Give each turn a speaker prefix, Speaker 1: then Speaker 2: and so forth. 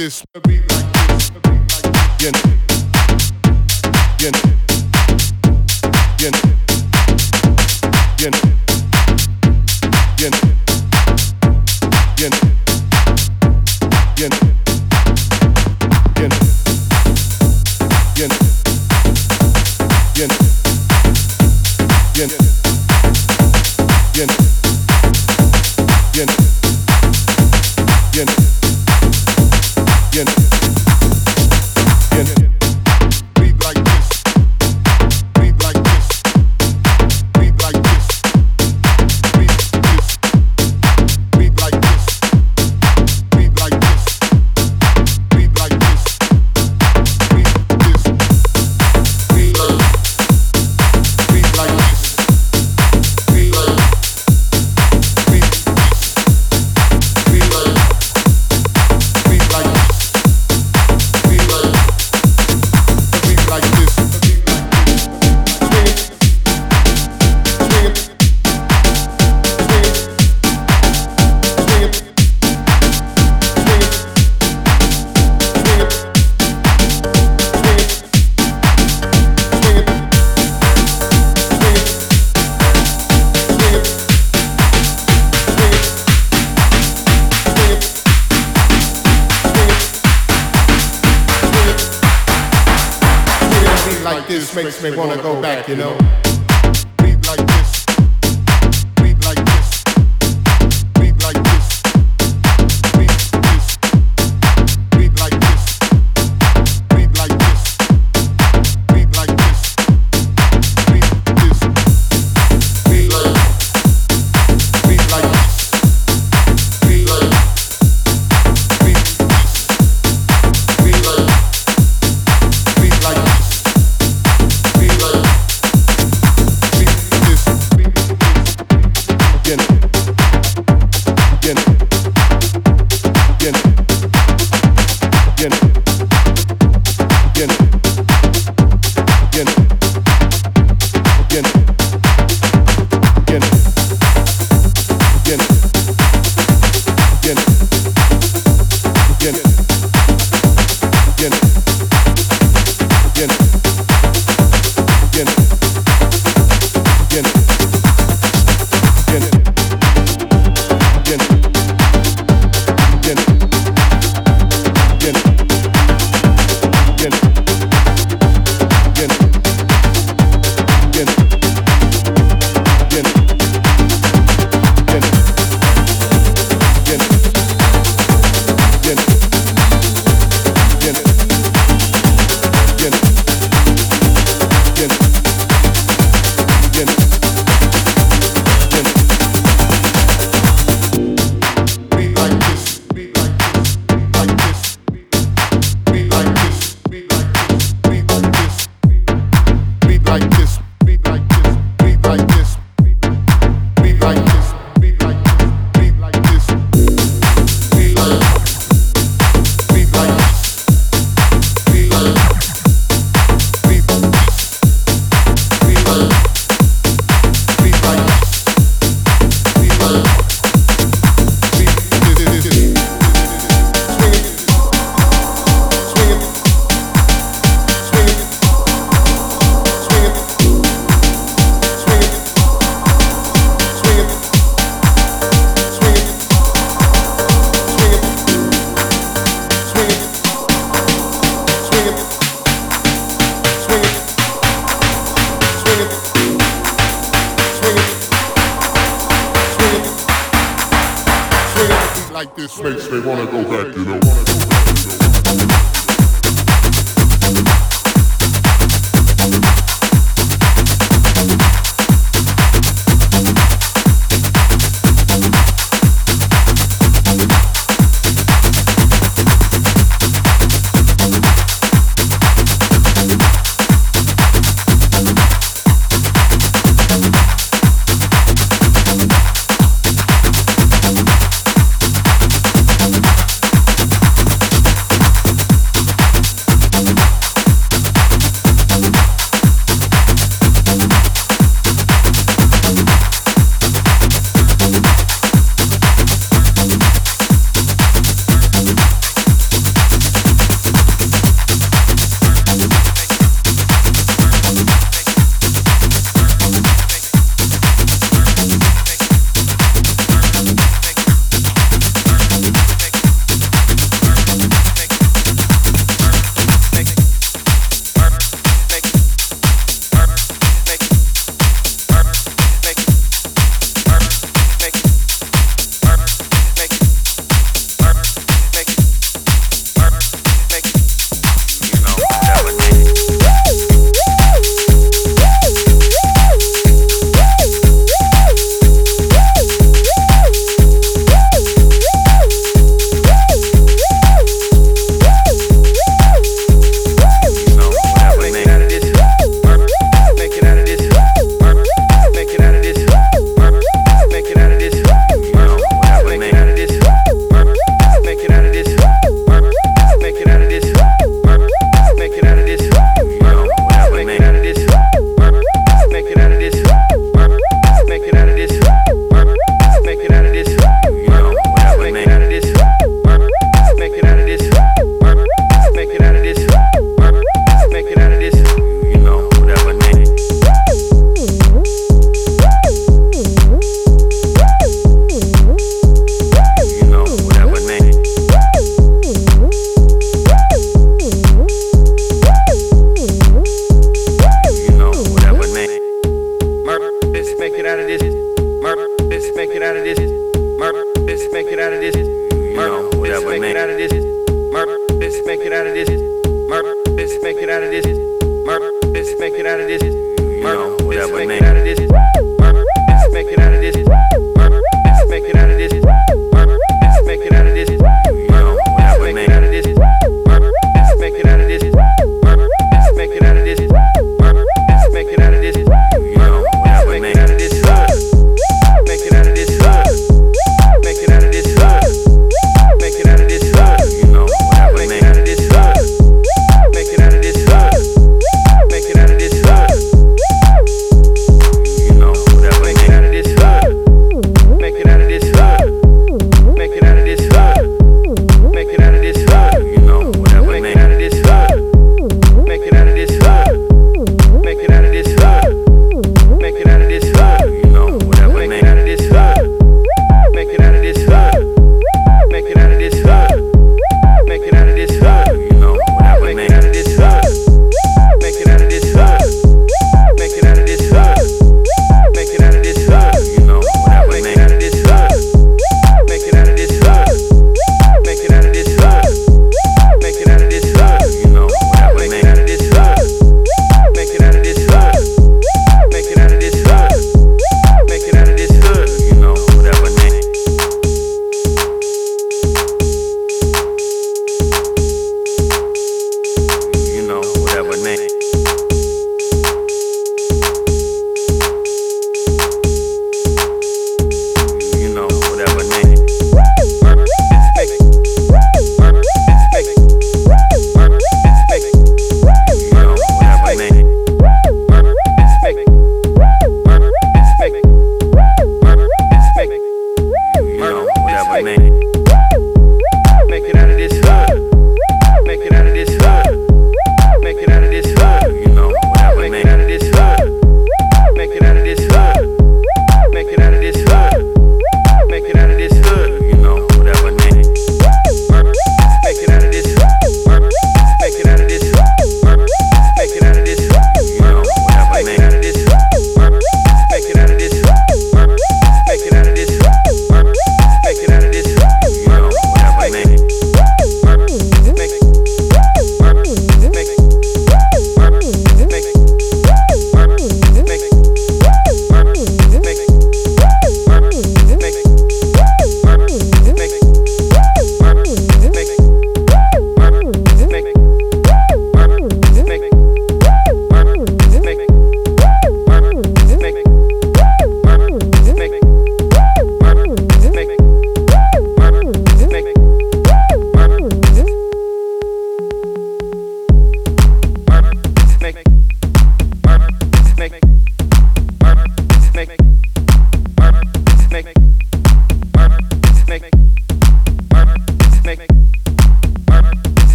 Speaker 1: this, you know.